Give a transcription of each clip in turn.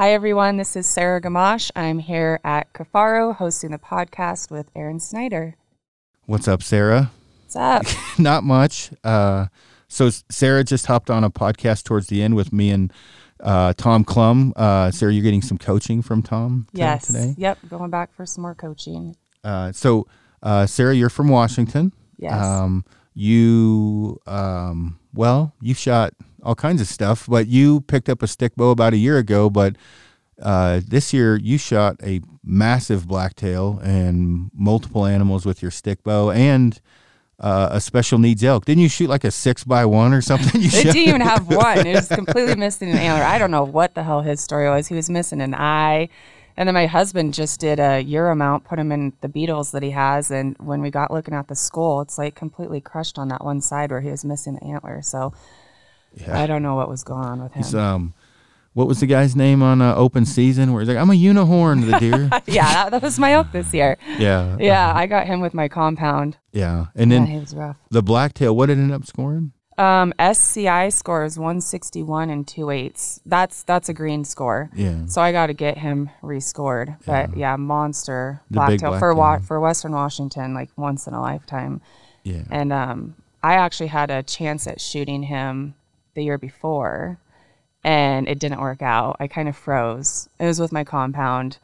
Hi, everyone. This is Sarah Gamache. I'm here at Kifaru hosting the podcast with Aaron Snyder. What's up, Sarah? What's up? Not much. Uh, so Sarah just hopped on a podcast towards the end with me and uh, Tom Clum. Uh, Sarah, you're getting some coaching from Tom t- yes. today. Yep. Going back for some more coaching. Uh, so, uh, Sarah, you're from Washington. Yes. Um, you, um, well, you shot all kinds of stuff, but you picked up a stick bow about a year ago. But uh, this year, you shot a massive blacktail and multiple animals with your stick bow and uh, a special needs elk. Didn't you shoot like a six by one or something? You It didn't even have one. It was completely missing an antler. I don't know what the hell his story was. He was missing an eye. And then my husband just did a Euro mount, put him in the beetles that he has. And when we got looking at the skull, it's like completely crushed on that one side where he was missing the antler. So I don't know what was going on with him. He's, um, what was the guy's name on uh, open season where he's like, I'm a unicorn, the deer. yeah, that, that was my elk this year. yeah. Yeah, I got him with my compound. Yeah. And Yeah, then he was rough. the blacktail, what did it end up scoring? Um, SCI score is 161 and two eighths. That's that's a green score. Yeah. So I got to get him rescored. But yeah, monster The blacktail for wa- for Western Washington, like once in a lifetime. Yeah. And um, I actually had a chance at shooting him the year before, and it didn't work out. I kind of froze. It was with my compound,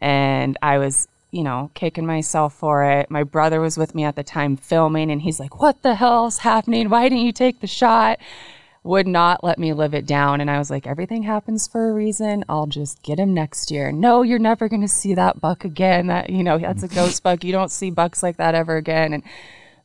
and I was, you know, kicking myself for it. My brother was with me at the time filming, and he's like, "What the hell's happening? Why didn't you take the shot?" Would not let me live it down, and I was like, "Everything happens for a reason. I'll just get him next year." No, you're never gonna see that buck again. That you know, that's a ghost buck. You don't see bucks like that ever again. And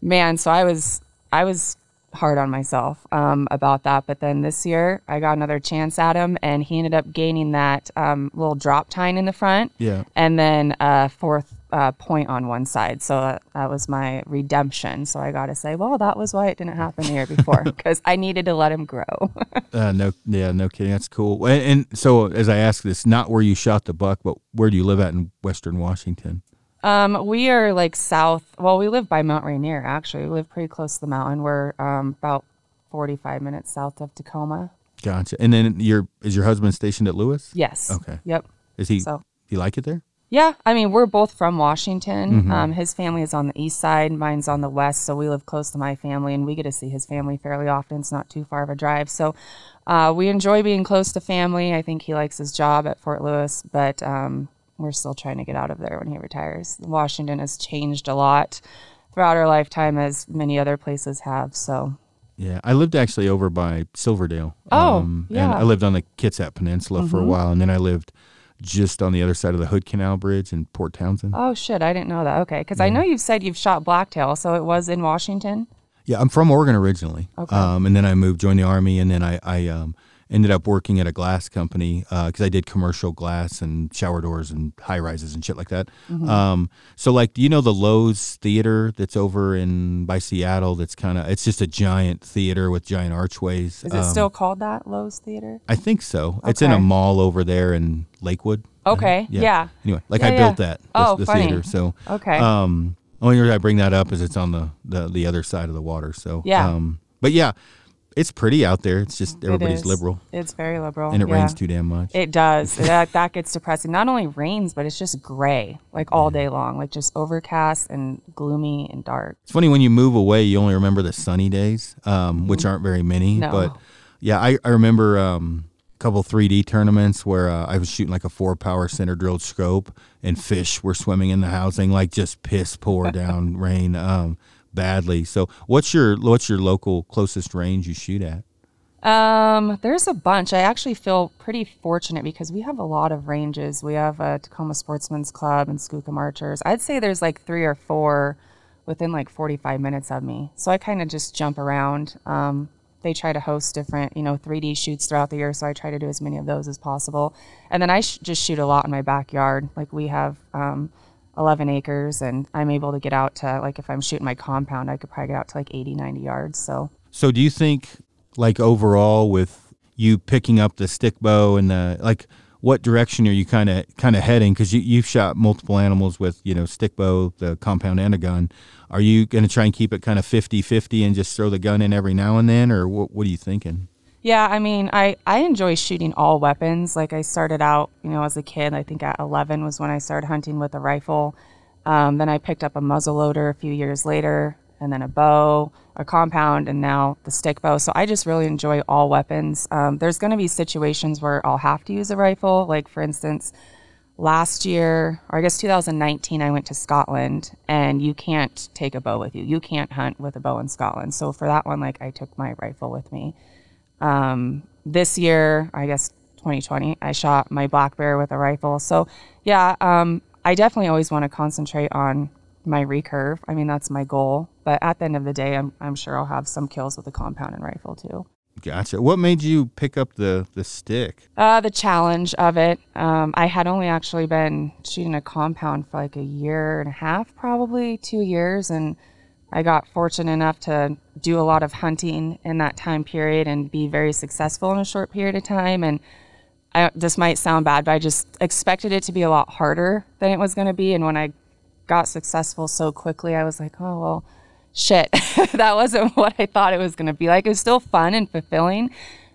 man so i was i was hard on myself um, about that but then this year i got another chance at him and he ended up gaining that um, little drop tine in the front Yeah. and then a fourth uh, point on one side so that, that was my redemption so i gotta say well that was why it didn't happen the year before because i needed to let him grow Uh, no, yeah, no kidding. That's cool. And, and so, as I ask this, not where you shot the buck, but where do you live at in Western Washington? Um, we are like south. Well, we live by Mount Rainier. Actually, we live pretty close to the mountain. We're um, about forty-five minutes south of Tacoma. Gotcha. And then your is your husband stationed at Lewis? Yes. Okay. Yep. Is he? So- you like it there? Yeah, I mean, we're both from Washington. Mm-hmm. Um, his family is on the east side, mine's on the west, so we live close to my family, and we get to see his family fairly often. It's not too far of a drive, so uh, we enjoy being close to family. I think he likes his job at Fort Lewis, but um, we're still trying to get out of there when he retires. Washington has changed a lot throughout our lifetime, as many other places have. So Yeah, I lived actually over by Silverdale. Oh, and yeah. Mm-hmm. I lived on the Kitsap Peninsula for a while, and then I lived just on the other side of the Hood Canal Bridge in Port Townsend. Oh shit, I didn't know that. Okay, because I know you've said you've shot blacktail, so it was in Washington. Yeah, I'm from Oregon originally. Okay. Um, and then I moved, joined the army, and then I, I um, ended up working at a glass company because I did commercial glass and shower doors and high rises and shit like that. Mm-hmm. Um, so like, do you know the Lowe's Theater that's over in by Seattle? That's kind of it's just a giant theater with giant archways. Is it Um, still called that Lowe's Theater? I think so. It's in a mall over there in Lakewood. Okay, yeah. Anyway, like Yeah, I yeah. built that. The, Oh, the funny. theater. So Okay. um, only reason I bring that up is it's on the, the the other side of the water. So Yeah. Um, but yeah, it's pretty out there. It's just everybody's is. liberal, It's very liberal. and it yeah. rains too damn much. It does. that that gets depressing. Not only rains, but it's just gray, like all day long, like just overcast and gloomy and dark. It's funny when you move away, you only remember the sunny days, um, which aren't very many. No. But yeah, I, I remember um, a couple 3D tournaments where uh, I was shooting like a four power center drilled scope, and fish were swimming in the housing, like just piss pour down rain um, badly. So what's your what's your local closest range you shoot at? Um, there's a bunch. I actually feel pretty fortunate because we have a lot of ranges. We have a Tacoma Sportsman's Club and Skookum Archers. I'd say there's like three or four within like 45 minutes of me. So I kind of just jump around. Um, they try to host different, you know, 3D shoots throughout the year, so I try to do as many of those as possible. And then I sh- just shoot a lot in my backyard. Like we have um, 11 acres, and I'm able to get out to like if I'm shooting my compound, I could probably get out to like 80, 90 yards. So So do you think like overall with you picking up the stick bow and the like what direction are you kind of kind of heading cuz you you've shot multiple animals with, you know, stick bow, the compound and a gun. Are you going to try and keep it kind of 50-50 and just throw the gun in every now and then or what what are you thinking? Yeah, I mean, I, I enjoy shooting all weapons. Like I started out, you know, as a kid. I think at 11 was when I started hunting with a rifle. Um, then I picked up a muzzle loader a few years later, and then a bow, a compound, and now the stick bow. So I just really enjoy all weapons. Um, there's going to be situations where I'll have to use a rifle. Like for instance, last year, or I guess 2019, I went to Scotland, and you can't take a bow with you. You can't hunt with a bow in Scotland. So for that one, like I took my rifle with me. Um, this year, I guess 2020, I shot my black bear with a rifle. So, yeah, um, I definitely always want to concentrate on my recurve. I mean, that's my goal. But at the end of the day, I'm, I'm sure I'll have some kills with a compound and rifle too. Gotcha. What made you pick up the the stick? Uh, the challenge of it. Um, I had only actually been shooting a compound for like a year and a half, probably two years, and I got fortunate enough to do a lot of hunting in that time period and be very successful in a short period of time. And I, this might sound bad, but I just expected it to be a lot harder than it was going to be. And when I got successful so quickly, I was like, oh, well, shit, that wasn't what I thought it was going to be like. It was still fun and fulfilling,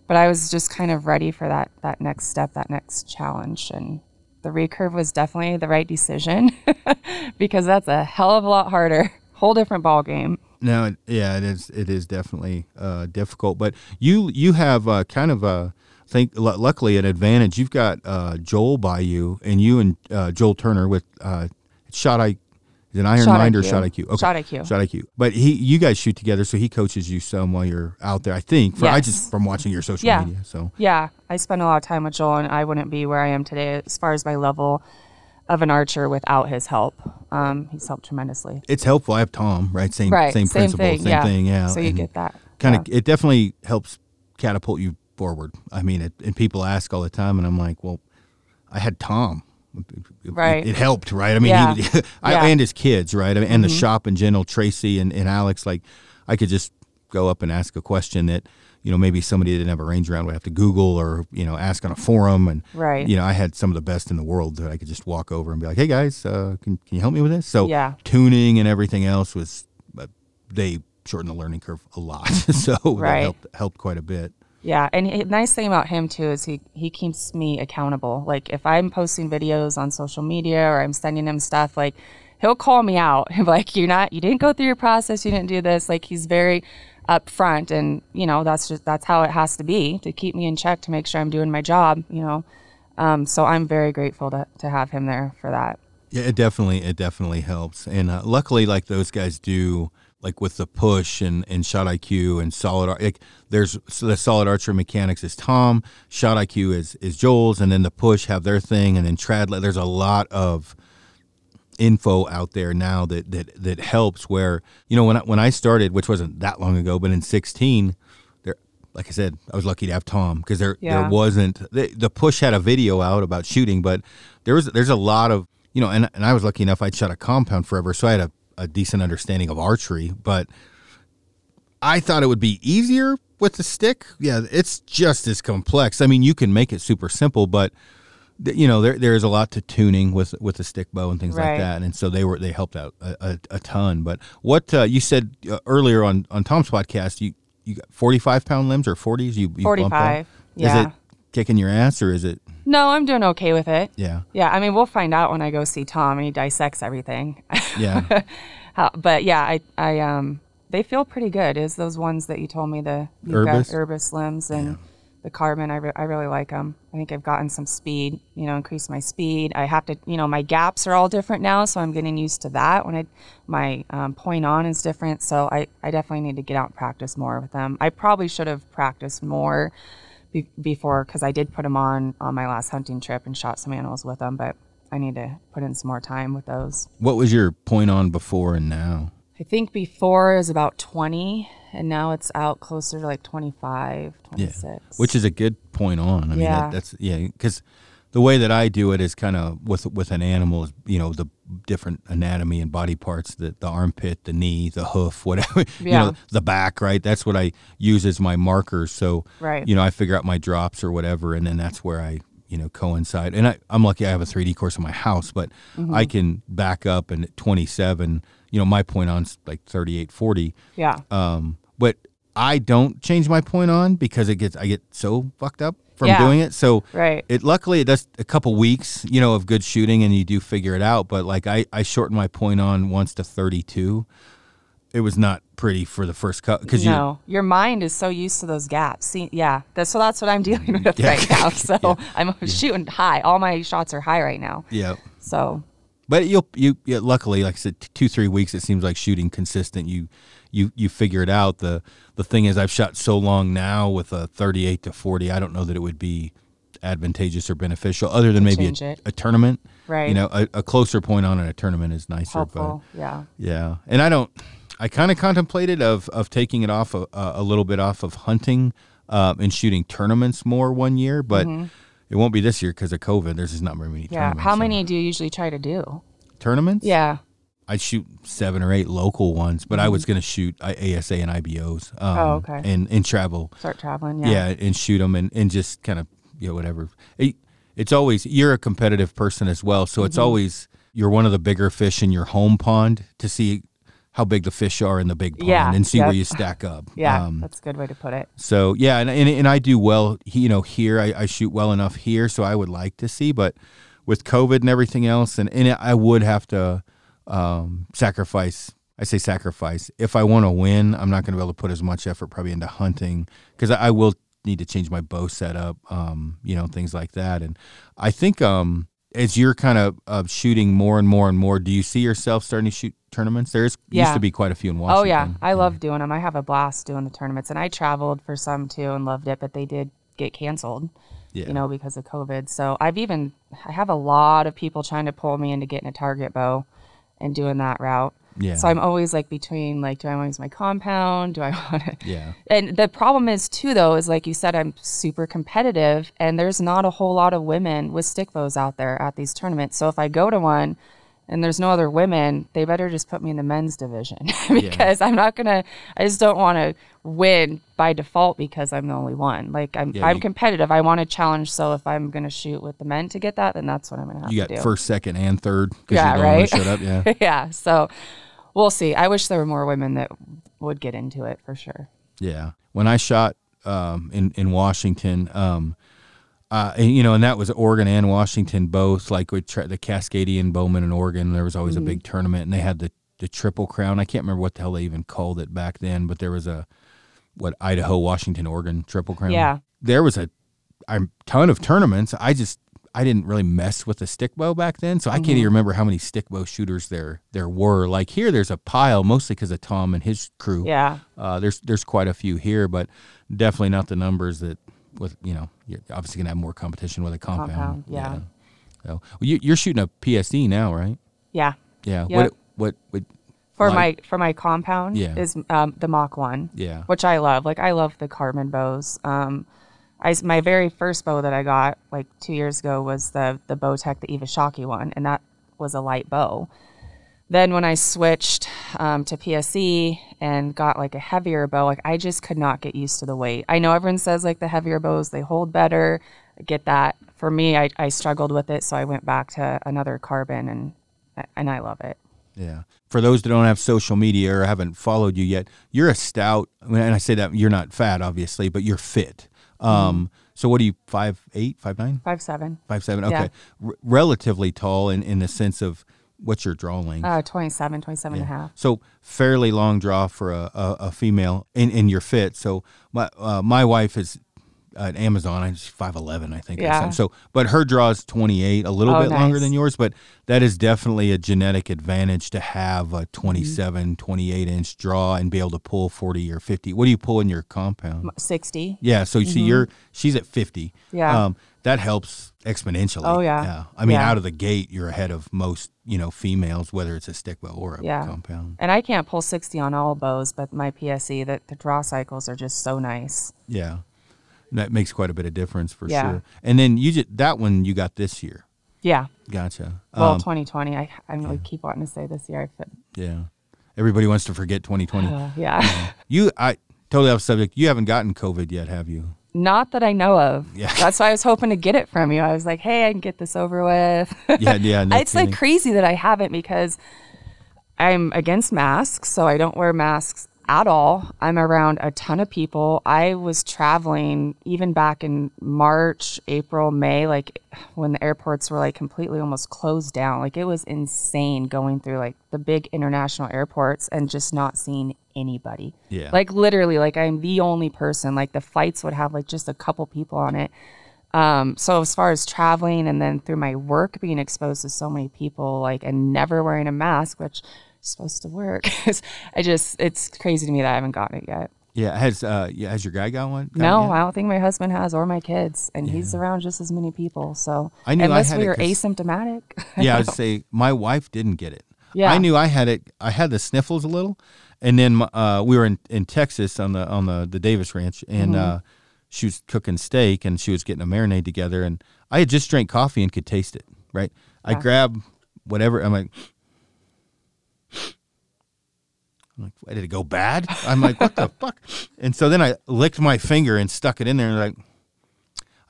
but I was just kind of ready for that, that next step, that next challenge. And the recurve was definitely the right decision because that's a hell of a lot harder whole different ball game. No, yeah, it is. It is definitely uh, difficult. But you you have uh, kind of a think luckily an advantage. You've got uh, Joel by you, and you and uh, Joel Turner with uh, shot I. Is it Iron Shot Mind or IQ. Shot IQ? Okay. Shot IQ. Shot IQ. But he, you guys shoot together, so he coaches you some while you're out there. I think. For, I just from watching your social Yeah. media. So Yeah, I spend a lot of time with Joel, and I wouldn't be where I am today as far as my level of an archer without his help. Um, he's helped tremendously. it's helpful. I have Tom, right? Same Right, same same principle, thing, same yeah. thing. Yeah. So you And get that. kind of yeah. it definitely helps catapult you forward. I mean, it, and people ask all the time, and I'm like, well, I had Tom. It- Right. It, helped, right? I mean, Yeah. he, I. Mm-hmm. and his kids, right? I mean, and the shop in general, Tracy and, and Alex. Like, I could just go up and ask a question that you know maybe somebody that didn't have a range around would have to Google or you know ask on a forum. And Right. you know, I had some of the best in the world that I could just walk over and be like, hey guys, uh, can can you help me with this? So Yeah. tuning and everything else was uh, they shortened the learning curve a lot, so that helped helped quite a bit. Yeah, and the nice thing about him too is he he keeps me accountable. Like if I'm posting videos on social media or I'm sending him stuff, like he'll call me out. Be like, "You're not, you didn't go through your process. You didn't do this." Like he's very upfront, and you know that's just that's how it has to be to keep me in check to make sure I'm doing my job. You know, um, so I'm very grateful to to have him there for that. Yeah, it definitely it definitely helps, and uh, luckily, like those guys do, like with the push and, and shot IQ and solid like there's so the solid archer mechanics is Tom, shot IQ is is Joel's, and then the push have their thing, and then trad. There's a lot of info out there now that that that helps. Where you know when I, when I started, which wasn't that long ago, but in 16, there, like I said, I was lucky to have Tom because there there wasn't the, the push had a video out about shooting, but there was there's a lot of you know, and and I was lucky enough I'd shot a compound forever, so I had a, a decent understanding of archery, but. I thought it would be easier with the stick. Yeah, it's just as complex. I mean, you can make it super simple, but you know there there is a lot to tuning with with the stick bow and things like that. And so they were they helped out a, a, a ton. But what uh, you said uh, earlier on on Tom's podcast, you you got forty five pound limbs or forties? You, you bumped up? 45, yeah. Is it kicking your ass or is it? No, I'm doing okay with it. Yeah, Yeah, I mean we'll find out when I go see Tom and he dissects everything. yeah. How, but yeah, I, I um, they feel pretty good. Is those ones that you told me the you've got? Urbis limbs and the carbon? I, re- I really like them. I think I've gotten some speed. You know, increased my speed. I have to. You know, my gaps are all different now, so I'm getting used to that. When I my um, point on is different, so I I definitely need to get out and practice more with them. I probably should have practiced more be- before because I did put them on on my last hunting trip and shot some animals with them, but. I need to put in some more time with those. what was your point on before and now? I think before is about 20, and now it's out closer to like 25, 26. which is a good point on. I mean, Yeah. that, that's yeah, because the way that I do it is kind of with with an animal is you know the different anatomy and body parts, the the armpit, the knee, the hoof, whatever, you Yeah. know, the back, right? That's what I use as my markers. So Right. you know, I figure out my drops or whatever, and then that's where I you know coincide. And I, I'm lucky I have a 3D course in my house, but Mm-hmm. I can back up and at 27, you know, my point on's like 38, 40. yeah. Um, I don't change my point on because it gets I get so fucked up from Yeah. doing it. So Right. it luckily it does a couple weeks, you know, of good shooting and you do figure it out. But like I, I shortened my point on once to 32. It was not pretty for the first cut because you no, your mind is so used to those gaps. See, yeah, that's, so that's what I'm dealing mm, with Yeah. right now. So I'm shooting high. All my shots are high right now. yeah. So But you'll you yeah, luckily, like I said, two three weeks. It seems like shooting consistent. You you you figure it out. The the thing is, I've shot so long now with a thirty eight to forty. I don't know that it would be advantageous or beneficial, other than maybe a, a tournament. Right. You know, a, a closer point on in a tournament is nicer. helpful. Yeah. But yeah, and I don't. I kind of contemplated of of taking it off a, a little bit off of hunting um, and shooting tournaments more one year, but. It won't be this year because of COVID. There's just not very many Mm-hmm. Yeah. tournaments. How so- many do you usually try to do? tournaments? Yeah. I shoot seven or eight local ones, but I was going to shoot ASA and IBOs. Um, Mm-hmm. Oh, okay. And and travel, Start traveling. yeah, Yeah. and shoot them and, and just kind of you know whatever. It, it's always you're a competitive person as well, so Mm-hmm. it's always you're one of the bigger fish in your home pond to see how big the fish are in the big pond Yeah, and see where you stack up. Yeah. Um, that's a good way to put it. so yeah, and, and and I do well. You know, here I, I shoot well enough here, so I would like to see. But with COVID and everything else, and, and I would have to um, sacrifice. I say sacrifice. If I want to win, I'm not going to be able to put as much effort probably into hunting because I, I will need to change my bow setup. Um, you know, things like that. And I think um, as you're kind of uh, shooting more and more and more, do you see yourself starting to shoot tournaments? There's used to be quite a few in Washington. Oh yeah, I love doing them. I have a blast doing the tournaments, and I traveled for some too and loved it. But they did get canceled, Yeah. you know, because of COVID. So I've even I have a lot of people trying to pull me into getting a target bow and doing that route. Yeah. So I'm always like between like, do I want to use my compound? Do I want to? Yeah. And the problem is too, though, is like you said, I'm super competitive, and there's not a whole lot of women with stick bows out there at these tournaments. So if I go to one and there's no other women, they better just put me in the men's division because I'm not gonna. I just don't want to win by default because I'm the only one. Like I'm, Yeah, I'm you- competitive. I want to challenge. So if I'm gonna shoot with the men to get that, then that's what I'm gonna have You to got do. first, second, and third. Yeah, you're the only one right? up. Yeah. yeah. So we'll see. I wish there were more women that would get into it for sure. Yeah. When I shot um, in in Washington, um, uh, and, you know, and that was Oregon and Washington both. Like with tra- the Cascadian Bowman in Oregon, there was always Mm-hmm. a big tournament, and they had the the Triple Crown. I can't remember what the hell they even called it back then, but there was a what Idaho, Washington, Oregon Triple Crown. Yeah. There was a a ton of tournaments. I just I didn't really mess with the stick bow back then, so I Mm-hmm. can't even remember how many stick bow shooters there there were. Like here, there's a pile, mostly because of Tom and his crew. Yeah. Uh, there's there's quite a few here, but definitely not the numbers that with you know you're obviously gonna have more competition with a compound. Compound, yeah. So well, you, you're shooting a PSE now, right? Yeah. Yeah. Yep. What what what? For like- my for my compound Yeah. is um, the Mach one. Yeah. Which I love. Like I love the carbon bows. Um, I my very first bow that I got like two years ago was the the Bowtech the Eva Shockey one, and that was a light bow. Then when I switched um, to PSE and got like a heavier bow, like I just could not get used to the weight. I know everyone says like the heavier bows they hold better. I get that. For me, I, I struggled with it, so I went back to another carbon, and and I love it. Yeah. For those that don't have social media or haven't followed you yet, you're a stout. I mean, and I say that you're not fat, obviously, but you're fit. Mm-hmm. Um, So what are you? Five eight, five nine, Five seven. five seven? Yeah. Okay, R- relatively tall in in the sense of what's your draw length? Uh, 27, 27 and a half. So fairly long draw for a, a, a female in, in your fit. So my uh, my wife is at Amazon. I'm five eleven, I think. Yeah. So, but her draw is twenty eight, a little Oh, bit longer than yours. But that is definitely a genetic advantage to have a 27, Mm-hmm. 28 inch draw and be able to pull forty or fifty. What do you pull in your compound? 60. Yeah. So you see, you're she's at fifty. Mm-hmm. Yeah. Um, that helps exponentially. Oh, yeah. Yeah. I mean, Yeah. out of the gate, you're ahead of most you know females, whether it's a stick bow or a Yeah. compound. And I can't pull 60 on all bows, but my PSE, that the draw cycles are just so nice. Yeah, that makes quite a bit of difference for Yeah. sure. And then you just that one you got this year. Yeah. Gotcha. Well, Um, 2020. I, I really keep wanting to say this year. I fit. yeah. Everybody wants to forget 2020. Uh, yeah. you, I totally off subject. You haven't gotten COVID yet, have you? Not that I know of. Yeah. That's why I was hoping to get it from you. I was like, hey, I can get this over with. Yeah, yeah. No it's kidding. like crazy that I haven't because I'm against masks, so I don't wear masks at all. I'm around a ton of people. I was traveling even back in March, April, May, like when the airports were like completely almost closed down. Like it was insane going through like the big international airports and just not seeing anybody. Yeah. Like literally, like I'm the only person. Like the flights would have like just a couple people on it. Um, so as far as traveling and then through my work being exposed to so many people, like and never wearing a mask, which is supposed to work, I just it's crazy to me that I haven't gotten it yet. Yeah, has uh, yeah, has your guy got one? Got No. I don't think my husband has or my kids, and he's around just as many people. So I knew I unless had we were asymptomatic, yeah, I would say my wife didn't get it. Yeah. I knew I had it. I had the sniffles a little, and then uh, we were in, in Texas on the on the the Davis Ranch, and Mm-hmm. uh, she was cooking steak, and she was getting a marinade together, and I had just drank coffee and could taste it. Right, I Yeah. grab whatever. I'm like. I'm like, why did it go bad? I'm like, what the fuck? And so then I licked my finger and stuck it in there and like,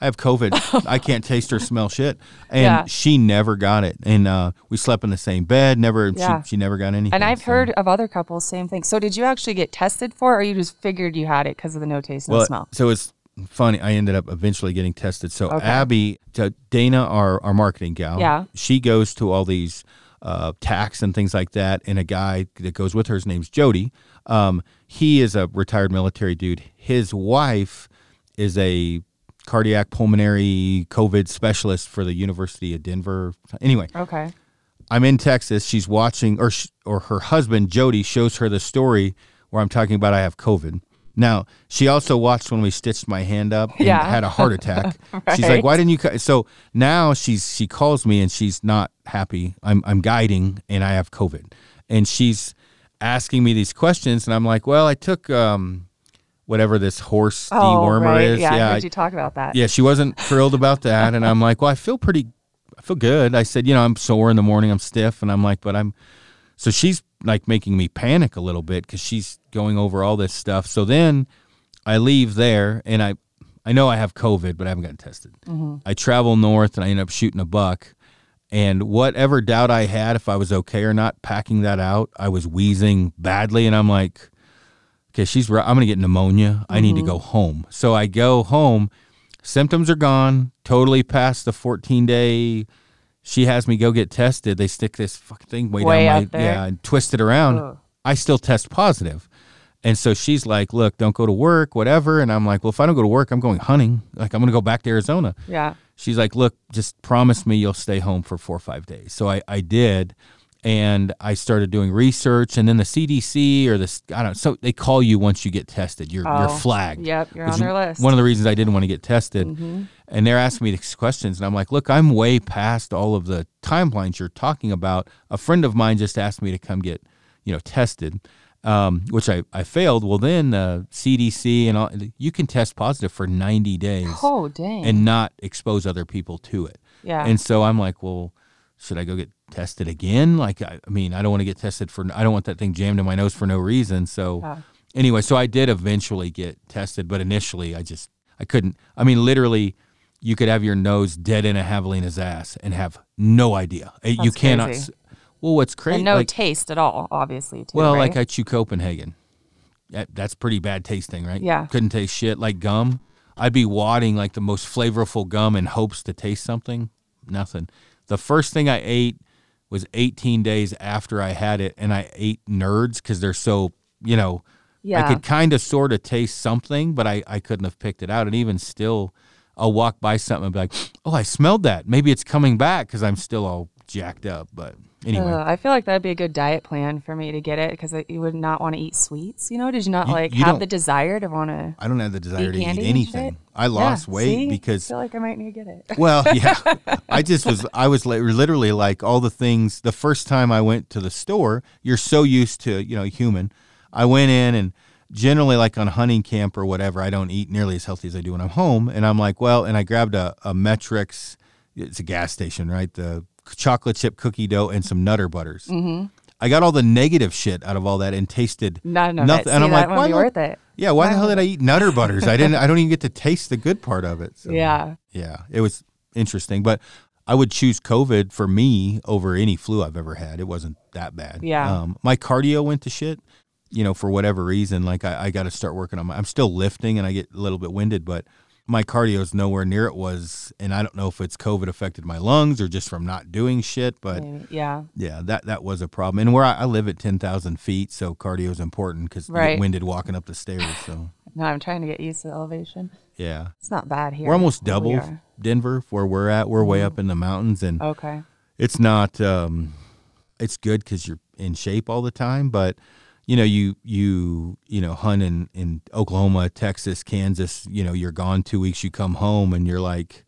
I have COVID. I can't taste or smell shit. And Yeah. she never got it. And uh, we slept in the same bed. Never. Yeah. She, she never got anything. and I've so- heard of other couples same thing. So did you actually get tested for, it, or you just figured you had it because of the no taste, no Well, smell? so it's funny. I ended up eventually getting tested. So Okay. Abby, to Dana, our our marketing gal, Yeah. she goes to all these uh, tax and things like that. And a guy that goes with her, his name's Jody. Um, he is a retired military dude. His wife is a cardiac pulmonary COVID specialist for the University of Denver. Anyway, Okay. I'm in Texas. She's watching, or sh- or her husband Jody shows her the story where I'm talking about I have COVID. Now she also watched when we stitched my hand up and Yeah. had a heart attack. She's like, "Why didn't you?" co-" So now she's she calls me and she's not happy. I'm I'm guiding and I have COVID, and she's asking me these questions and I'm like, "Well, I took um whatever this horse oh, dewormer Oh, right. is. Yeah, I I- heard you talk about that. yeah, she wasn't thrilled about that, and I'm like, well, I feel pretty, I feel good. I said, you know, I'm sore in the morning, I'm stiff, and I'm like, but I'm, so she's like making me panic a little bit because she's going over all this stuff. So then I leave there, and I, I know I have COVID, but I haven't gotten tested. Mm-hmm. I travel north, and I end up shooting a buck. And whatever doubt I had if I was okay or not, packing that out, I was wheezing badly, and I'm like, okay, she's right. I'm gonna get pneumonia. I need to mm-hmm. go home. So I go home. Symptoms are gone. Totally past the 14 day. She has me go get tested. They stick this fucking thing way, Way down my there? yeah and twist it around. Ugh. I still test positive. And so she's like, "Look, don't go to work, whatever." And I'm like, "Well, if I don't go to work, I'm going hunting. Like I'm going to go back to Arizona." Yeah. she's like, "Look, just promise me you'll stay home for four or five days." So I, I did, and I started doing research, and then the CDC or the I don't know, so they call you once you get tested. You're you're Oh, flagged. Yep, you're on their list. One of the reasons I didn't want to get tested, Mm-hmm. and they're asking me these questions, and I'm like, "Look, I'm way past all of the timelines you're talking about." A friend of mine just asked me to come get, you know, tested. Um, which I, I failed. Well, then uh, CDC and all you can test positive for 90 days oh, dang. and not expose other people to it. yeah. And so I'm like, well, should I go get tested again? Like, I, I mean, I don't want to get tested for, I don't want that thing jammed in my nose for no reason. So Yeah. anyway, so I did eventually get tested, but initially I just, I couldn't, I mean, literally you could have your nose dead in a javelina's ass and have no idea. Uh, you cannot, crazy. well, what's crazy? and no like, taste at all, obviously. Too, well, right? like I chew Copenhagen. That, that's pretty bad tasting, right? Yeah. Couldn't taste shit like gum. I'd be wadding like the most flavorful gum in hopes to taste something. Nothing. The first thing I ate was 18 days after I had it, and I ate nerds because they're so, you know, yeah. I could kind of sort of taste something, but I, I couldn't have picked it out. And even still, I'll walk by something and be like, oh, I smelled that. Maybe it's coming back because I'm still all jacked up. But anyway. Uh, I feel like that'd be a good diet plan for me to get it because you would not want to eat sweets. You know, did you not You- like you have the desire to want to I don't have the desire to eat anything. I lost Yeah, weight see? I because feel like I might need to get it. well, yeah. I just was I was li- literally like all the things the first time I went to the store, you're so used to, you know, human. I went in and generally like on hunting camp or whatever, I don't eat nearly as healthy as I do when I'm home and I'm like, well, and I grabbed a, a Met-Rx it's a gas station, right? The chocolate chip cookie dough and some Nutter Butters. Mm-hmm. I got all the negative shit out of all that and tasted nothing. it. and I'm like, why worth it. yeah, why the hell did I eat Nutter Butters? I didn't. I don't even get to taste the good part of it. So, Yeah. yeah, it was interesting, but I would choose COVID for me over any flu I've ever had. It wasn't that bad. Yeah. Um, my cardio went to shit. you know, for whatever reason, like I, I got to start working on my. I'm still lifting, and I get a little bit winded, but my cardio is nowhere near it was. And I don't know if it's COVID affected my lungs or just from not doing shit, but yeah. yeah, that that was a problem. And where I, I live at ten thousand feet, so cardio is important because you get winded walking up the stairs. So No, I'm trying to get used to the elevation. yeah, It's not bad here. we're almost we double are. Denver where we're at. We're way up in the mountains, and Okay. it's not um it's good because you're in shape all the time but you know you you you know hunt in in oklahoma texas kansas you know you're gone two weeks you come home and you're like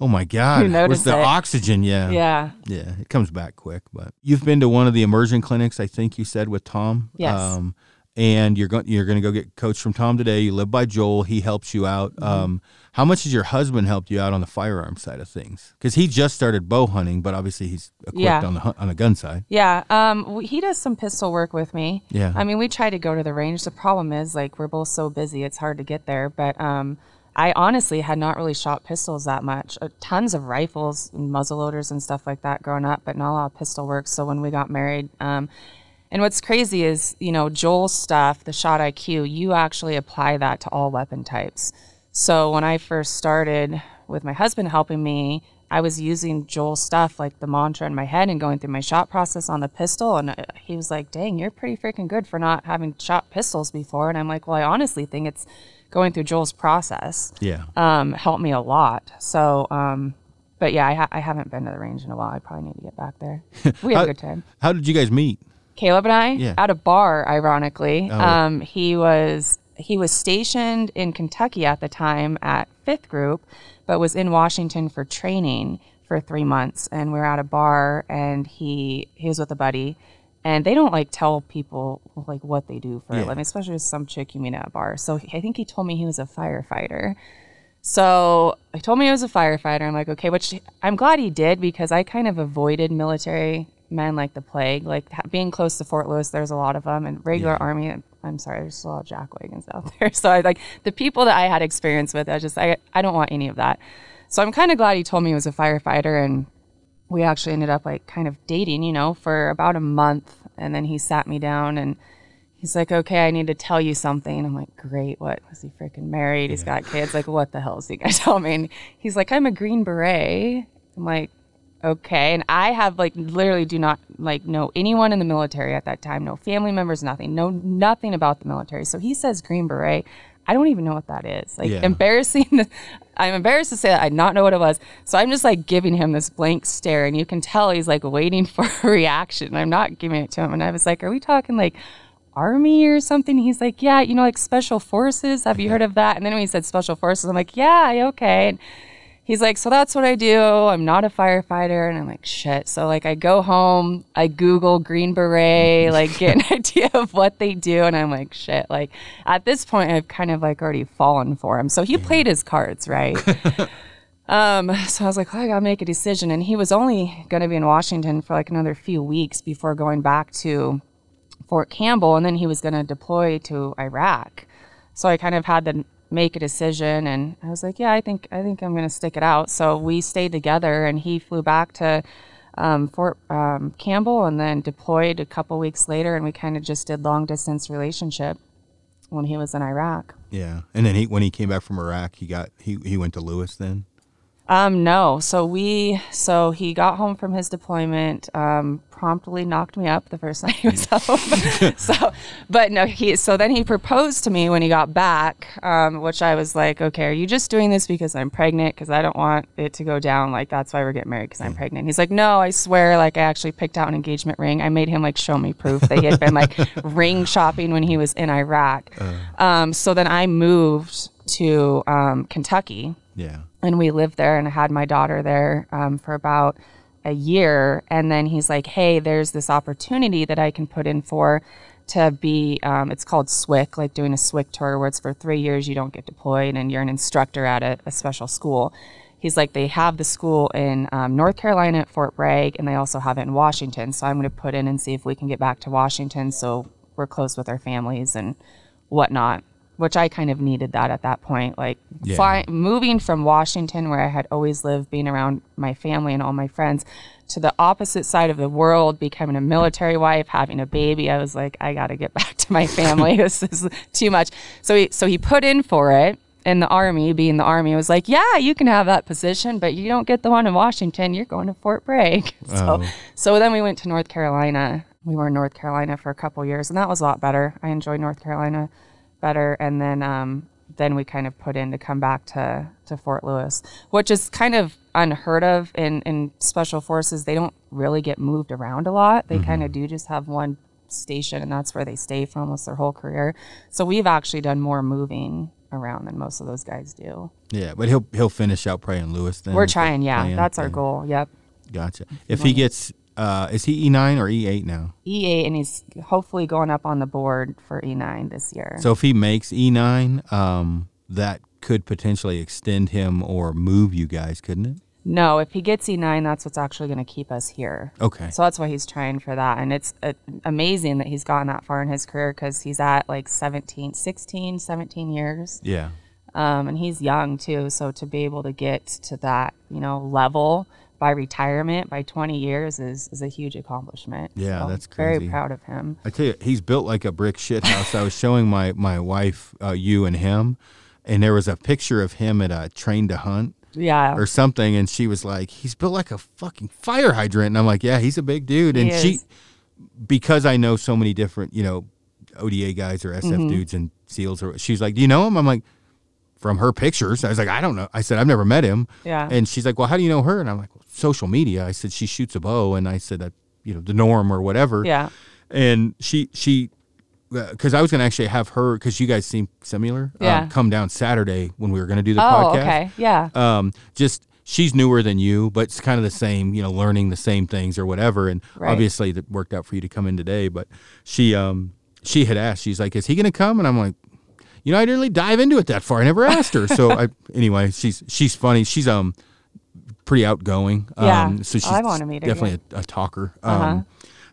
oh my god You where's the it. oxygen yeah Yeah. yeah it comes back quick but you've been to one of the immersion clinics i think you said with tom Yes. Um, and you're going you're going to go get coached from tom today you live by joel he helps you out Mm-hmm. um how much has your husband helped you out on the firearm side of things because he just started bow hunting but obviously he's equipped Yeah. on the on the gun side Yeah. Um, he does some pistol work with me. Yeah. I mean, we try to go to the range. The problem is, like, we're both so busy, it's hard to get there. But um, I honestly had not really shot pistols that much. Uh, tons of rifles and muzzleloaders and stuff like that growing up, but not a lot of pistol work. So when we got married, um, and what's crazy is, you know, Joel's stuff, the shot IQ, you actually apply that to all weapon types. So when I first started with my husband helping me, I was using Joel's stuff like the mantra in my head and going through my shot process on the pistol. And uh, he was like, dang, you're pretty freaking good for not having shot pistols before. And I'm like, well, I honestly think it's going through Joel's process yeah um, helped me a lot. So, um, but yeah, I, ha- I haven't been to the range in a while. I probably need to get back there. We had How- a good time. how did you guys meet Caleb and I Yeah. at a bar, ironically. Oh. Um, he was he was stationed in Kentucky at the time at Fifth Group, but was in Washington for training for three months. And we were at a bar, and he he was with a buddy, and they don't like tell people like what they do for Yeah. a living, especially with some chick you meet at a bar. So he- I think he told me he was a firefighter. So I told me he was a firefighter. I'm like, okay, which I'm glad he did because I kind of avoided military men like the plague. Like being close to Fort Lewis, there's a lot of them, and regular Yeah. army. I'm sorry, there's a lot of jack wagons out there. So I like the people that I had experience with. I just I I don't want any of that. So I'm kind of glad he told me he was a firefighter, and we actually ended up like kind of dating, you know, for about a month, and then he sat me down and. He's like, okay, I need to tell you something. I'm like, great. What? Was he freaking married? He's got kids. Like, what the hell is he gonna tell me? And he's like, I'm a Green Beret. I'm like, okay. And I have like literally do not like know anyone in the military at that time. No family members, nothing. Know nothing about the military. So he says Green Beret. I don't even know what that is. Like Yeah. embarrassing. I'm embarrassed to say that I not know what it was. So I'm just like giving him this blank stare, and you can tell he's like waiting for a reaction. I'm not giving it to him, and I was like, "Are we talking like army or something?" He's like, "Yeah, you know, like special forces. Have you heard of that?" And then when he said special forces, I'm like, "Yeah, okay." And he's like, "So that's what I do. I'm not a firefighter." And I'm like, "Shit." So like I go home, I Google Green Beret, like get an idea of what they do, and I'm like, "Shit." Like at this point, I've kind of like already fallen for him. So he played his cards right. Um, so I was like, oh, I gotta make a decision. And he was only gonna be in Washington for like another few weeks before going back to Fort Campbell, and then he was gonna deploy to Iraq. So I kind of had to make a decision, and I was like, yeah, I think I think I'm gonna stick it out. So we stayed together, and he flew back to um, Fort um, Campbell, and then deployed a couple weeks later, and we kind of just did long distance relationship when he was in Iraq. yeah and then he when he came back from iraq he got he, he went to lewis then Um, no. So we, so he got home from his deployment, um, promptly knocked me up the first night he was home. so, but no, he, so then he proposed to me when he got back, um, which I was like, okay, are you just doing this because I'm pregnant? Cause I don't want it to go down. Like, that's why we're getting married. Cause I'm pregnant. He's like, no, I swear. Like, I actually picked out an engagement ring. I made him like show me proof that he had been like ring shopping when he was in Iraq. Um, so then I moved to, um, Kentucky yeah. And we lived there and I had my daughter there um, for about a year. And then he's like hey there's this opportunity that i can put in for to be um, it's called SWIC, like doing a SWIC tour where it's for three years you don't get deployed and you're an instructor at a, a special school. He's like they have the school in um, north carolina at fort bragg and they also have it in washington. So i'm going to put in and see if we can get back to washington so we're close with our families and whatnot which i kind of needed that at that point like Yeah. fly, moving from Washington, where I had always lived, being around my family and all my friends, to the opposite side of the world, becoming a military wife, having a baby, I was like, I got to get back to my family. this is too much. So he so he put in for it. And the army, being the army, was like, "Yeah, you can have that position, but you don't get the one in Washington. You're going to Fort Bragg." So, Oh. so then we went to North Carolina. We were in North Carolina for a couple years, and that was a lot better. I enjoyed North Carolina better. And then um, then we kind of put in to come back to, to Fort Lewis, which is kind of unheard of in, in special forces. They don't really get moved around a lot. They kind of do just have one station, and that's where they stay for almost their whole career. So we've actually done more moving around than most of those guys do. Yeah, but he'll he'll finish out praying Lewis. Then We're trying, yeah. That's our goal. Yep. Gotcha. If he gets, uh, is he E nine or E eight now? E8, and he's hopefully going up on the board for E9 this year. So if he makes E nine, um, that could potentially extend him or move you guys, couldn't it? No, if he gets E9, that's what's actually going to keep us here. Okay. So that's why he's trying for that. And it's uh, amazing that he's gotten that far in his career because he's at like 17, 16, 17 years. Yeah. Um, and he's young too. So to be able to get to that, you know, level by retirement by 20 years is, is a huge accomplishment. Yeah, So that's crazy. Very proud of him. I tell you, he's built like a brick shit house. I was showing my my wife uh, you and him, and there was a picture of him at a train to hunt Yeah. or something, and she was like, "He's built like a fucking fire hydrant," and I'm like, "Yeah, he's a big dude." And He she, because I know so many different, you know, ODA guys or SF Mm-hmm. dudes and SEALs, or she's like, "Do you know him?" I'm like. From her pictures, I was like, I don't know. I said, I've never met him. Yeah. And she's like, Well, how do you know her? And I'm like, well, social media. I said, she shoots a bow, and I said that, you know, the norm or whatever yeah. and she she because I was gonna actually have her because you guys seem similar. Yeah. Um, come down Saturday when we were gonna do the Oh, podcast. okay. Yeah. Um, just she's newer than you, but it's kind of the same. You know, learning the same things or whatever. And Right. obviously, that worked out for you to come in today. But she um she had asked. She's like, "Is he gonna come?" And I'm like. You know, I didn't really dive into it that far. I never asked her. So I, anyway, she's she's funny. She's um pretty outgoing. Yeah. Um, so she's I wanna meet her, definitely a, a talker. Um, Uh-huh.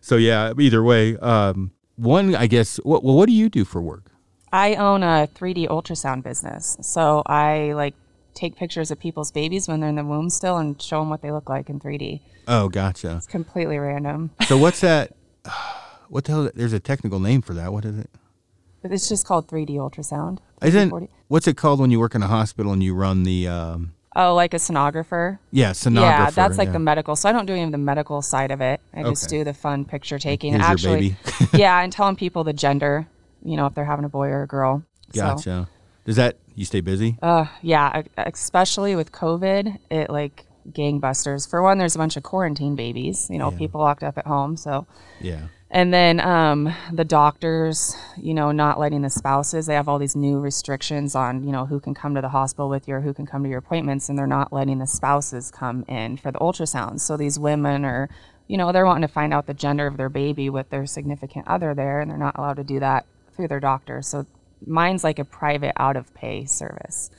so yeah, either way, um, one I guess. What well, what do you do for work? I own a 3D ultrasound business. So I like take pictures of people's babies when they're in the womb still and show them what they look like in 3D. Oh, gotcha. It's completely random. So what's that? What the hell? There's a technical name for that. What is it? It's just called 3D ultrasound. Isn't 3D. what's it called when you work in a hospital and you run the um, Oh, like a sonographer? yeah sonographer? yeah, that's like yeah. the medical. So I don't do any of the medical side of it. I just do the fun picture taking. Here's your Actually, baby. yeah, and telling people the gender, you know, if they're having a boy or a girl. So, Gotcha. Does that you stay busy? uh, yeah, especially with COVID, it like gangbusters. For one, there's a bunch of quarantine babies, you know, Yeah. people locked up at home. So yeah. And then um, the doctors, you know, not letting the spouses, they have all these new restrictions on, you know, who can come to the hospital with you or who can come to your appointments, and they're not letting the spouses come in for the ultrasounds. So these women are, you know, they're wanting to find out the gender of their baby with their significant other there, and they're not allowed to do that through their doctor. So mine's like a private out of pay service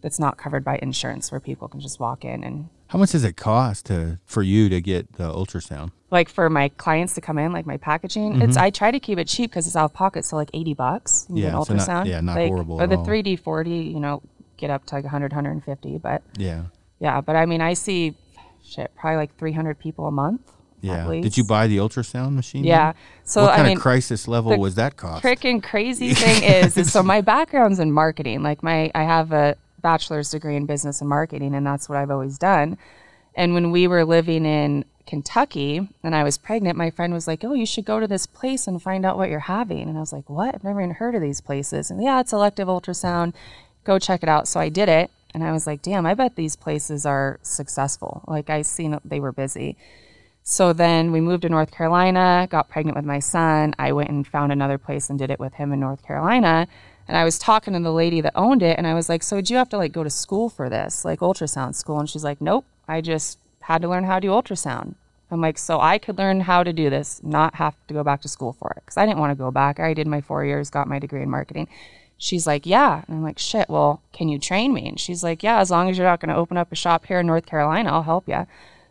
that's not covered by insurance where people can just walk in and How much does it cost to for you to get the ultrasound? like for my clients to come in, like my packaging, it's I try to keep it cheap because it's out of pocket, so like eighty bucks. You Mm-hmm. Yeah, an so not- ultrasound. yeah, not like, horrible Or the three D forty, you know, get up to like 100, 150. But Yeah. yeah, but I mean, I see shit probably like three hundred people a month. Yeah. Did you buy the ultrasound machine? Yeah. So what I kind mean, of crisis level was that cost? freaking crazy thing is, is so my background's in marketing. Like my, I have a bachelor's degree in business and marketing, and that's what I've always done. And when we were living in Kentucky and I was pregnant, my friend was like, "Oh, you should go to this place and find out what you're having." And I was like, "What? I've never even heard of these places." And yeah, it's elective ultrasound. Go check it out. So I did it, and I was like, "Damn, I bet these places are successful." Like I seen they were busy. So then we moved to North Carolina, got pregnant with my son. I went and found another place and did it with him in North Carolina. And I was talking to the lady that owned it and I was like, "So did you have to like go to school for this, like ultrasound school?" And she's like, "Nope, I just had to learn how to do ultrasound." I'm like, "So I could learn how to do this, not have to go back to school for it." Cuz I didn't want to go back. I did my 4 years, got my degree in marketing. She's like, "Yeah." And I'm like, "Shit, well, can you train me?" And she's like, "Yeah, as long as you're not going to open up a shop here in North Carolina, I'll help you."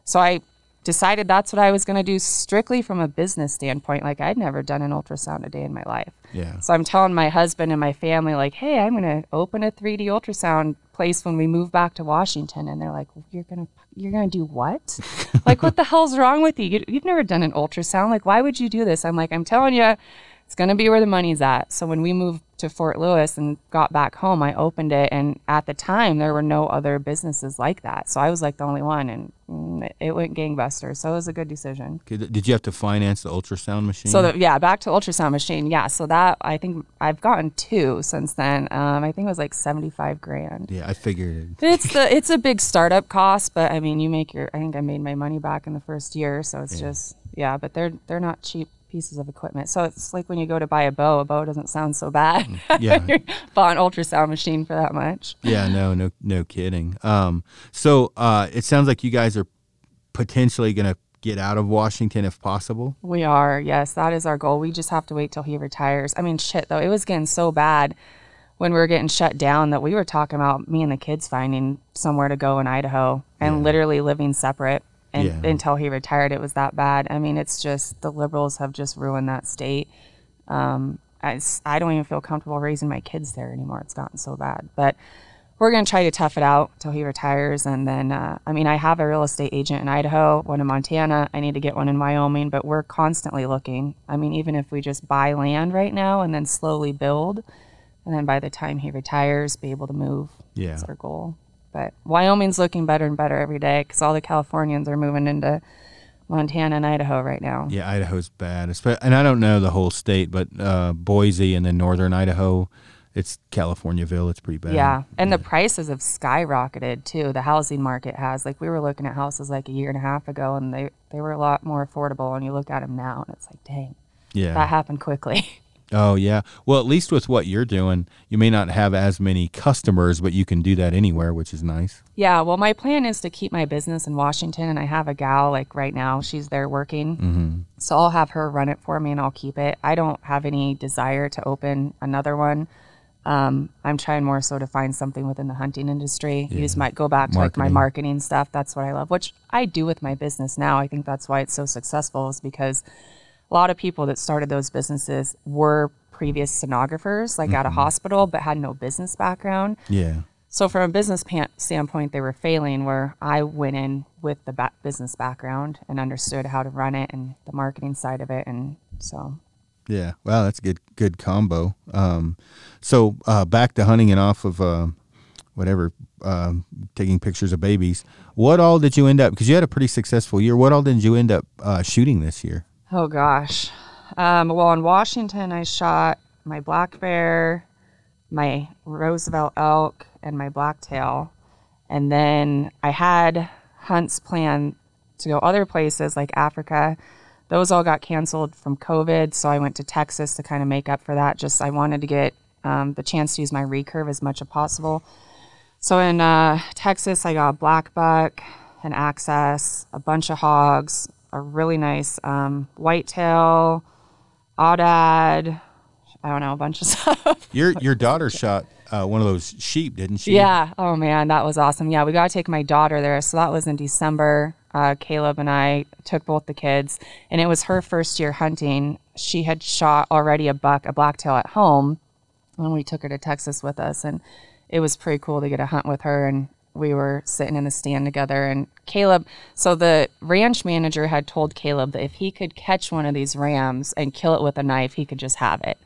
So I decided that's what I was going to do strictly from a business standpoint. Like I'd never done an ultrasound a day in my life. Yeah. So I'm telling my husband and my family, like, hey, I'm going to open a 3D ultrasound place when we move back to Washington. And they're like, you're going to, you're going to do what? like, what the hell's wrong with you? you? You've never done an ultrasound. Like, why would you do this? I'm like, I'm telling you, it's going to be where the money's at. So when we moved to Fort Lewis and got back home, I opened it. And at the time, there were no other businesses like that. So I was like the only one, and mm, it- went gangbusters. So it was a good decision. Okay, Did you have to finance the ultrasound machine? So the, yeah, back to ultrasound machine. Yeah, so that I think I've gotten two since then. Um, I think it was like seventy five grand. yeah, I figured. It. It's the it's a big startup cost, but I mean, you make your. I think I made my money back in the first year, so it's just yeah. But they're they're not cheap pieces of equipment. So it's like when you go to buy a bow, a bow doesn't sound so bad. Yeah. You bought an ultrasound machine for that much. Yeah, no, no, no kidding. Um, so uh, it sounds like you guys are potentially going to get out of Washington if possible. We are, yes, that is our goal. We just have to wait till he retires. I mean, shit, though, it was getting so bad when we were getting shut down that we were talking about me and the kids finding somewhere to go in Idaho and literally living separate. And Yeah. until he retired, it was that bad. I mean, it's just the liberals have just ruined that state. Um, I, I don't even feel comfortable raising my kids there anymore. It's gotten so bad. But we're going to try to tough it out till he retires. And then, uh, I mean, I have a real estate agent in Idaho, one in Montana. I need to get one in Wyoming, but we're constantly looking. I mean, even if we just buy land right now and then slowly build, and then by the time he retires, be able to move. Yeah. That's our goal. But Wyoming's looking better and better every day because all the Californians are moving into Montana and Idaho right now. Yeah, Idaho's bad, and I don't know the whole state, but uh, Boise and then northern Idaho, it's Californiaville. It's pretty bad. Yeah, and the prices have skyrocketed too. The housing market has. Like we were looking at houses like a year and a half ago, and they they were a lot more affordable. And you look at them now, and it's like, dang, yeah. that happened quickly. Oh yeah. Well, at least with what you're doing, you may not have as many customers, but you can do that anywhere, which is nice. yeah. Well, my plan is to keep my business in Washington, and I have a gal like right now. She's there working, Mm-hmm. so I'll have her run it for me, and I'll keep it. I don't have any desire to open another one. Um, I'm trying more so to find something within the hunting industry. You just might go back to like my Marketing. marketing stuff. That's what I love, which I do with my business now. I think that's why it's so successful, is because a lot of people that started those businesses were previous sonographers, like at a hospital, but had no business background. Yeah. So from a business pan- standpoint, they were failing. Where I went in with the ba- business background and understood how to run it and the marketing side of it, and so Yeah. Wow, that's a good good combo. Um, so uh, back to hunting and off of uh, whatever, um, taking pictures of babies. What all did you end up? Because you had a pretty successful year. What all did you end up uh, shooting this year? Oh gosh. Um, well, in Washington, I shot my black bear, my Roosevelt elk, and my blacktail. And then I had hunts planned to go other places like Africa. Those all got canceled from COVID, so I went to Texas to kind of make up for that. Just I wanted to get um, the chance to use my recurve as much as possible. So in uh, Texas, I got a black buck, an axis, a bunch of hogs, a really nice um, whitetail, aoudad. I don't know, a bunch of stuff. Your your daughter shot uh, one of those sheep, didn't she? Yeah. Oh man, that was awesome. Yeah, we got to take my daughter there. So that was in December. Uh, Caleb and I took both the kids, and it was her first year hunting. She had shot already a buck, a blacktail at home, when we took her to Texas with us, and it was pretty cool to get a hunt with her. And we were sitting in the stand together, and Caleb. So the ranch manager had told Caleb that if he could catch one of these rams and kill it with a knife, he could just have it.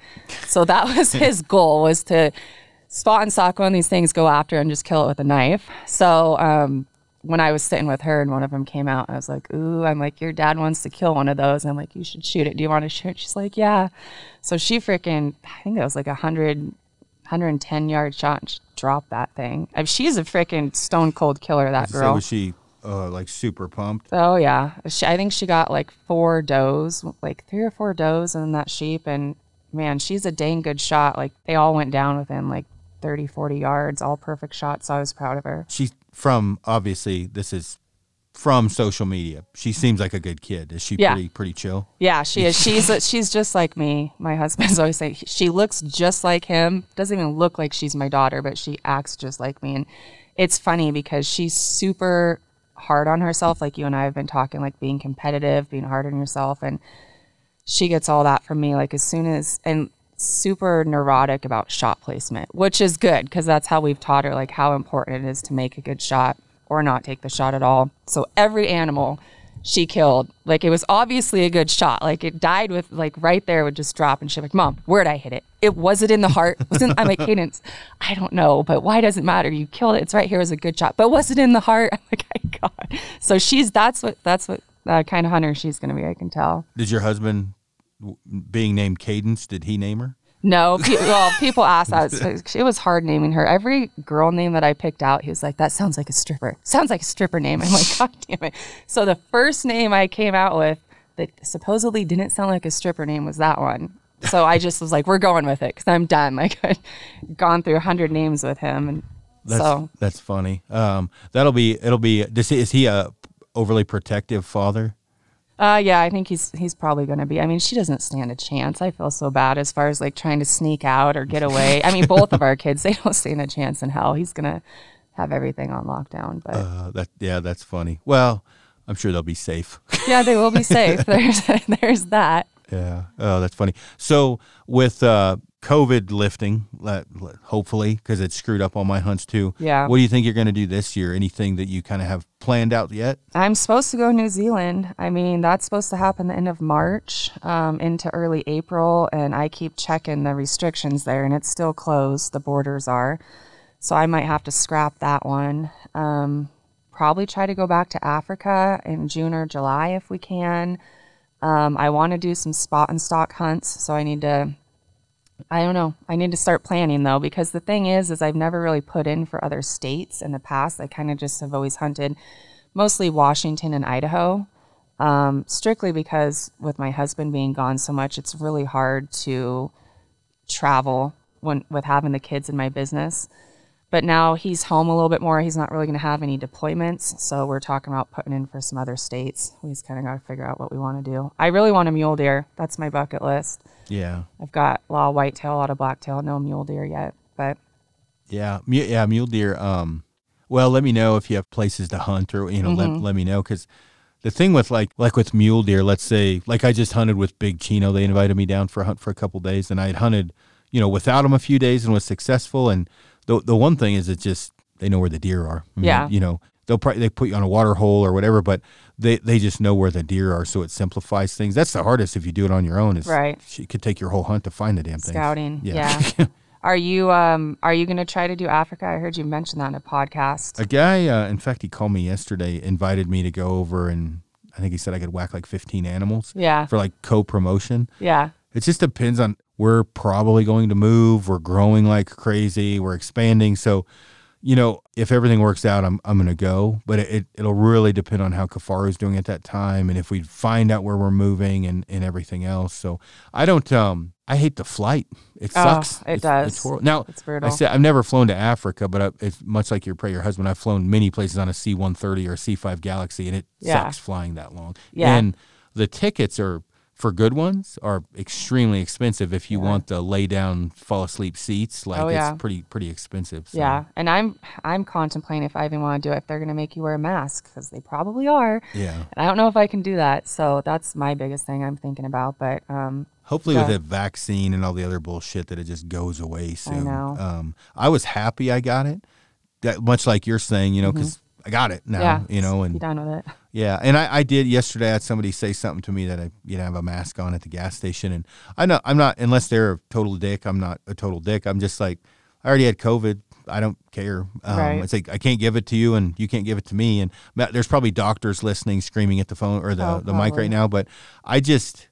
So that was his goal was to spot and stalk one of these things, go after and just kill it with a knife. So um, when I was sitting with her and one of them came out, I was like, "Ooh," I'm like, "Your dad wants to kill one of those." I'm like, "You should shoot it. Do you want to shoot?" She's like, "Yeah." So she freaking, I think it was like a hundred, 110 yard shot. And dropped that thing. I mean, she's a freaking stone cold killer. That girl. So was she uh, like super pumped? Oh yeah, she, I think she got like four does, like three or four does in that sheep, and man, she's a dang good shot. Like they all went down within like 30, 40 yards, all perfect shots. So I was proud of her. She's from obviously this is from social media. She seems like a good kid. Is she Yeah. pretty pretty chill? Yeah, she is. She's she's just like me. My husband's always saying she looks just like him. Doesn't even look like she's my daughter, but she acts just like me. And it's funny because she's super hard on herself, like you and I have been talking, like being competitive, being hard on yourself, and she gets all that from me. Like as soon as and super neurotic about shot placement, which is good because that's how we've taught her like how important it is to make a good shot or not take the shot at all. So every animal she killed. Like it was obviously a good shot. Like it died with like right there would just drop and she's like, Mom, where'd I hit it? It was it in the heart? Was it I'm like, Cadence, I don't know, but why does it matter? You killed it. It's right here. It was a good shot. But was it in the heart? I'm like, I God. So she's that's what that's what uh, kind of hunter she's gonna be, I can tell. Did your husband being named Cadence, did he name her? No, pe- well, people ask that. It's- It was hard naming her. Every girl name that I picked out, he was like, "That sounds like a stripper. Sounds like a stripper name." I'm like, "God damn it!" So the first name I came out with that supposedly didn't sound like a stripper name was that one. So I just was like, "We're going with it" because I'm done. Like I'd gone through a hundred names with him, and That's so that's funny. Um, that'll be it'll be. Does he, is he a overly protective father? Uh, yeah, I think he's he's probably going to be. I mean, she doesn't stand a chance. I feel so bad as far as like trying to sneak out or get away. I mean, both of our kids, they don't stand a chance in hell. He's gonna have everything on lockdown. But Uh, that yeah, that's funny. Well, I'm sure they'll be safe. yeah, they will be safe. There's there's that. yeah. Oh, that's funny. So with uh, COVID lifting, hopefully, because it screwed up all my hunts too. Yeah. What do you think you're going to do this year? Anything that you kind of have planned out yet? I'm supposed to go to New Zealand. I mean, that's supposed to happen the end of March um, into early April, and I keep checking the restrictions there, and it's still closed. The borders are, so I might have to scrap that one. Um, probably try to go back to Africa in June or July if we can. Um, I want to do some spot and stalk hunts, so I need to. I don't know. I need to start planning though, because the thing is, is I've never really put in for other states in the past. I kind of just have always hunted mostly Washington and Idaho, um, strictly because with my husband being gone so much, it's really hard to travel when with having the kids in my business. But now he's home a little bit more. He's not really going to have any deployments, so we're talking about putting in for some other states. We just kind of got to figure out what we want to do. I really want a mule deer. That's my bucket list. Yeah. I've got a lot of whitetail, a lot of blacktail, no mule deer yet, but Yeah, yeah, mule deer. Um, well, let me know if you have places to hunt, or you know, let, let me know because the thing with like like with mule deer, let's say like I just hunted with Big Chino. They invited me down for a hunt for a couple days, and I had hunted, you know, without him a few days and was successful. And the the one thing is, it's just they know where the deer are. I mean, Yeah. you know, they'll probably they put you on a water hole or whatever, but they they just know where the deer are, so it simplifies things. That's the hardest if you do it on your own. Is Right. It could take your whole hunt to find the damn thing. scouting. Yeah. Yeah. are you um are you going to try to do Africa? I heard you mention that in a podcast. A guy, uh, in fact, he called me yesterday, invited me to go over, and I think he said I could whack like 15 animals yeah. for like co promotion. Yeah. It just depends on, we're probably going to move. We're growing like crazy. We're expanding. So, you know, if everything works out, I'm, I'm going to go. But it, it, it'll really depend on how Kifaru's doing at that time and if we find out where we're moving and, and everything else. So I don't, um, I hate the flight. It Oh, sucks. it It's- does. It's horrible. Now, It's I said I've never flown to Africa, but I, it's much like your prayer, your husband. I've flown many places on a C one thirty or C five Galaxy, and it Yeah. sucks flying that long. Yeah. And the tickets are for good ones are extremely expensive if you Yeah. want the lay down, fall asleep seats. Like Oh, it's pretty pretty expensive. So. Yeah, and I'm I'm contemplating if I even want to do it if they're going to make you wear a mask because they probably are. Yeah. And I don't know if I can do that. So that's my biggest thing I'm thinking about. But um, Hopefully, with Yeah. a vaccine and all the other bullshit, that it just goes away soon. I, know. Um, I was happy I got it. That much like you're saying, you know, because I got it now. Mm-hmm. yeah, You know, and done with it. Yeah, and I, I did yesterday. I had somebody say something to me that I you know have a mask on at the gas station, and I know I'm not unless they're a total dick. I'm not a total dick. I'm just like I already had COVID. I don't care. Um, Right. It's like I can't give it to you, and you can't give it to me. And there's probably doctors listening, screaming at the phone or the Oh, the mic right now. But I just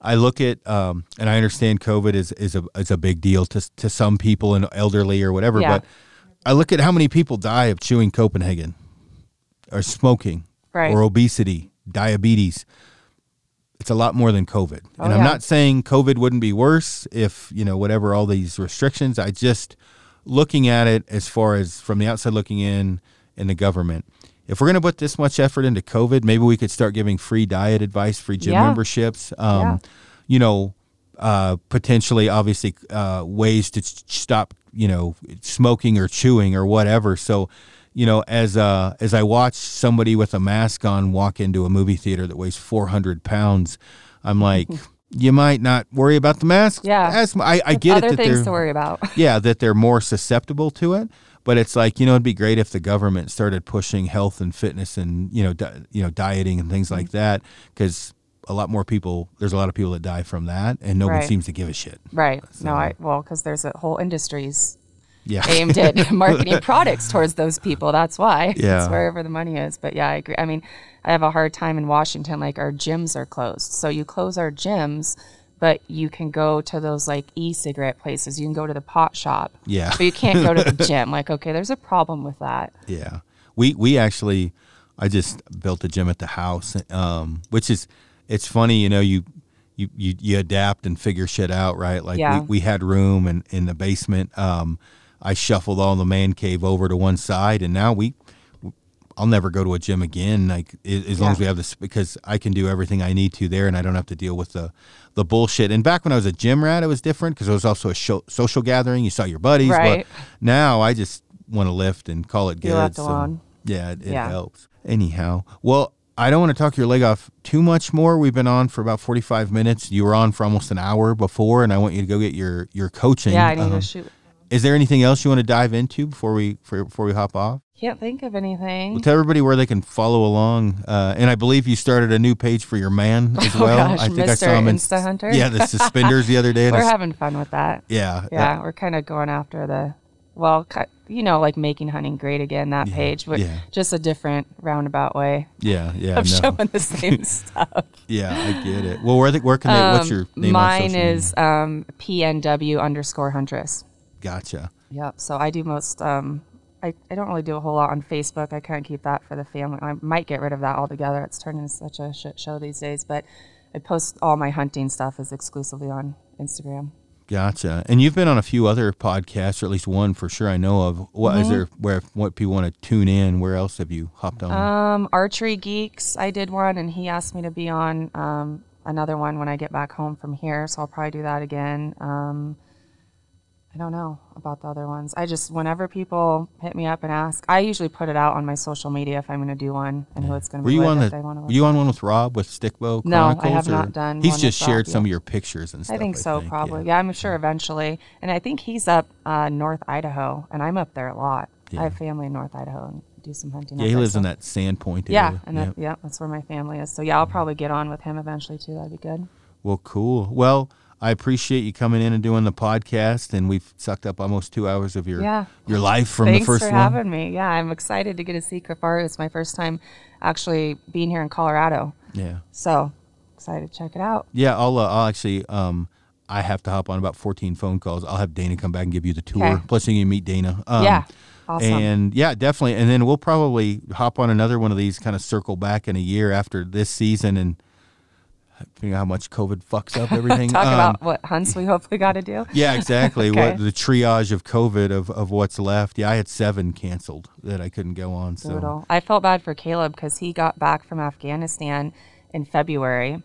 I look at um, and I understand COVID is is a is a big deal to to some people and elderly or whatever. Yeah. But I look at how many people die of chewing Copenhagen or smoking Right. or obesity, diabetes. It's a lot more than COVID. Oh, and I'm yeah. not saying COVID wouldn't be worse if, you know, whatever all these restrictions. I just looking at it as far as from the outside looking in in the government. If we're going to put this much effort into COVID, maybe we could start giving free diet advice, free gym Yeah. memberships. Um, Yeah. You know, uh, potentially, obviously, uh, ways to ch- stop, you know, smoking or chewing or whatever. So, you know, as uh, as I watch somebody with a mask on walk into a movie theater that weighs 400 pounds, I'm like, you might not worry about the mask. Yeah. As, I, I get Other it that things to worry about. yeah, that they're more susceptible to it. but it's like you know it'd be great if the government started pushing health and fitness and you know di- you know dieting and things like that because a lot more people there's a lot of people that die from that and nobody Right. seems to give a shit Right. So- No, I well, because there's a whole industries yeah aimed at marketing products towards those people. That's why. Yeah. It's wherever the money is. But yeah, I agree. I mean, I have a hard time in Washington. Like our gyms are closed, so you close our gyms, but you can go to those like e-cigarette places. You can go to the pot shop. Yeah. But you can't go to the gym. Like, okay, there's a problem with that. Yeah, we we actually, I just built a gym at the house, um, which is, it's funny, you know, you. You, you, you adapt and figure shit out, right? Like Yeah. we, we had room in, in the basement. Um, I shuffled all the man cave over to one side, and now we, I'll never go to a gym again. Like as long as we have this, because I can do everything I need to there, and I don't have to deal with the, the bullshit. And back when I was a gym rat, it was different because it was also a show, social gathering. You saw your buddies. but Right. now I just want to lift and call it good. So- yeah, it, it Yeah. helps. Anyhow, well, I don't want to talk your leg off too much more. We've been on for about 45 minutes. You were on for almost an hour before, and I want you to go get your, your coaching. Yeah, I need Um, to shoot. Is there anything else you want to dive into before we for, before we hop off? Can't think of anything. Well, tell everybody where they can follow along. Uh, and I believe you started a new page for your man as Oh, well. gosh, I think I Mr. saw him in Insta Hunter? Yeah, the suspenders the other day. We're having fun with that. yeah, Yeah, we're kind of going after the, well, you know, like making hunting great again. That Yeah, page, but yeah. just a different roundabout way yeah, yeah. of no. showing the same stuff. Yeah, I get it. Well, where the, where can they? what's your name? Mine is um, PNW underscore huntress. Gotcha. Yep. So I do most. Um, I, I don't really do a whole lot on Facebook. I kind of keep that for the family. I might get rid of that altogether. It's turned into such a shit show these days. But I post all my hunting stuff is exclusively on Instagram. Gotcha. And you've been on a few other podcasts, or at least one for sure I know of. What is Mm-hmm. there where what people want to tune in? Where else have you hopped on? Um, Archery Geeks, I did one, and he asked me to be on um, another one when I get back home from here. So I'll probably do that again. Um, I don't know about the other ones. I just whenever people hit me up and ask, I usually put it out on my social media if I'm going to do one and who it's going to were be you on the want. Were you on one with Rob with Stickbow No, I Chronicles? have not done He's just with Rob shared some yet. of your pictures and stuff. I think so, probably. Yeah. I'm sure eventually. And I think he's up uh, North Idaho, and I'm up there a lot. Yeah. I have family in North Idaho and do some hunting. Yeah, he lives so- in that Sandpoint area. Yeah, and Yep. that, yeah, that's where my family is. So yeah, I'll probably get on with him eventually too. That'd be good. Well, cool. Well, I appreciate you coming in and doing the podcast, and we've sucked up almost two hours of your Yeah. your life from Thanks the first Thanks for one. having me. Yeah, I'm excited to get to see Kifaru. It's my first time actually being here in Colorado. Yeah. So excited to check it out. Yeah, I'll uh, I'll actually um I have to hop on about 14 phone calls. I'll have Dana come back and give you the tour. Okay. Plus, you can meet Dana. Um, yeah. Awesome. And yeah, definitely. And then we'll probably hop on another one of these, kind of circle back in a year after this season and figure out how much COVID fucks up everything. Talk Um, about what hunts we hopefully got to do. yeah, exactly. Okay. What the triage of COVID of, of what's left. Yeah, I had seven canceled that I couldn't go on. So Brutal. I felt bad for Caleb because he got back from Afghanistan in February.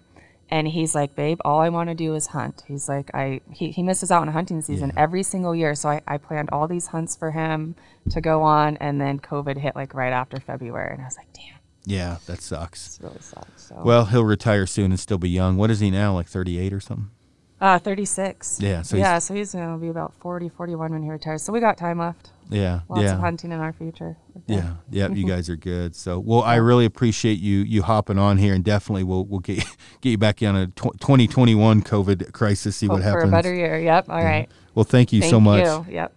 And he's like, babe, all I want to do is hunt. He's like, I he, he misses out on hunting season Yeah. every single year. So I, I planned all these hunts for him to go on. And then COVID hit like right after February. And I was like, damn, yeah, that sucks. this really sucks. So, Well, he'll retire soon and still be young. What is he now? Like 38 or something? uh, 36. Yeah, so he's- yeah, so he's going to be about 40, 41 when he retires. So we got time left. Yeah, Lots yeah. of hunting in our future. Yeah, yeah, you guys are good. So, well, I really appreciate you you hopping on here, and definitely we'll we'll get get you back on a tw- 2021 COVID crisis. See Hope what happens. for a better year. Yep. All right. Well, thank you Thank so much. you. Yep.